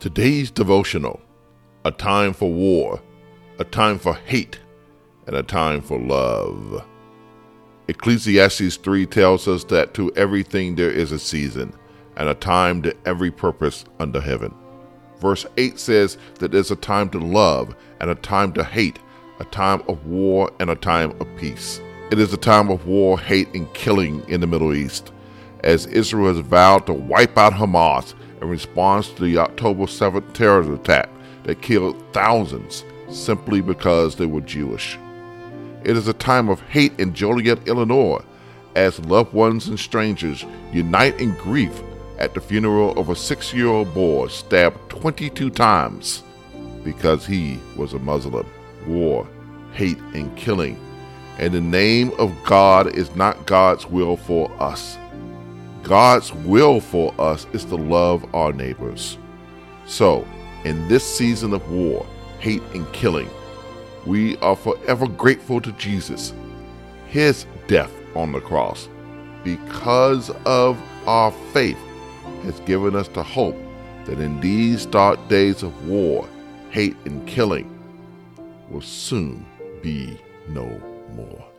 Today's devotional a time for war, a time for hate, and a time for love. Ecclesiastes 3 tells us that to everything there is a season, and a time to every purpose under heaven. Verse 8 says that there's a time to love and a time to hate, a time of war and a time of peace. It is a time of war, hate, and killing in the Middle East, as Israel has vowed to wipe out Hamas in response to the October 7th terrorist attack that killed thousands simply because they were Jewish. It is a time of hate in Joliet, Illinois, as loved ones and strangers unite in grief at the funeral of a six year old boy stabbed 22 times because he was a Muslim. War, hate, and killing. And the name of God is not God's will for us. God's will for us is to love our neighbors. So, in this season of war, hate, and killing, we are forever grateful to Jesus, his death on the cross, because of our faith, has given us the hope that in these dark days of war, hate, and killing will soon be no more.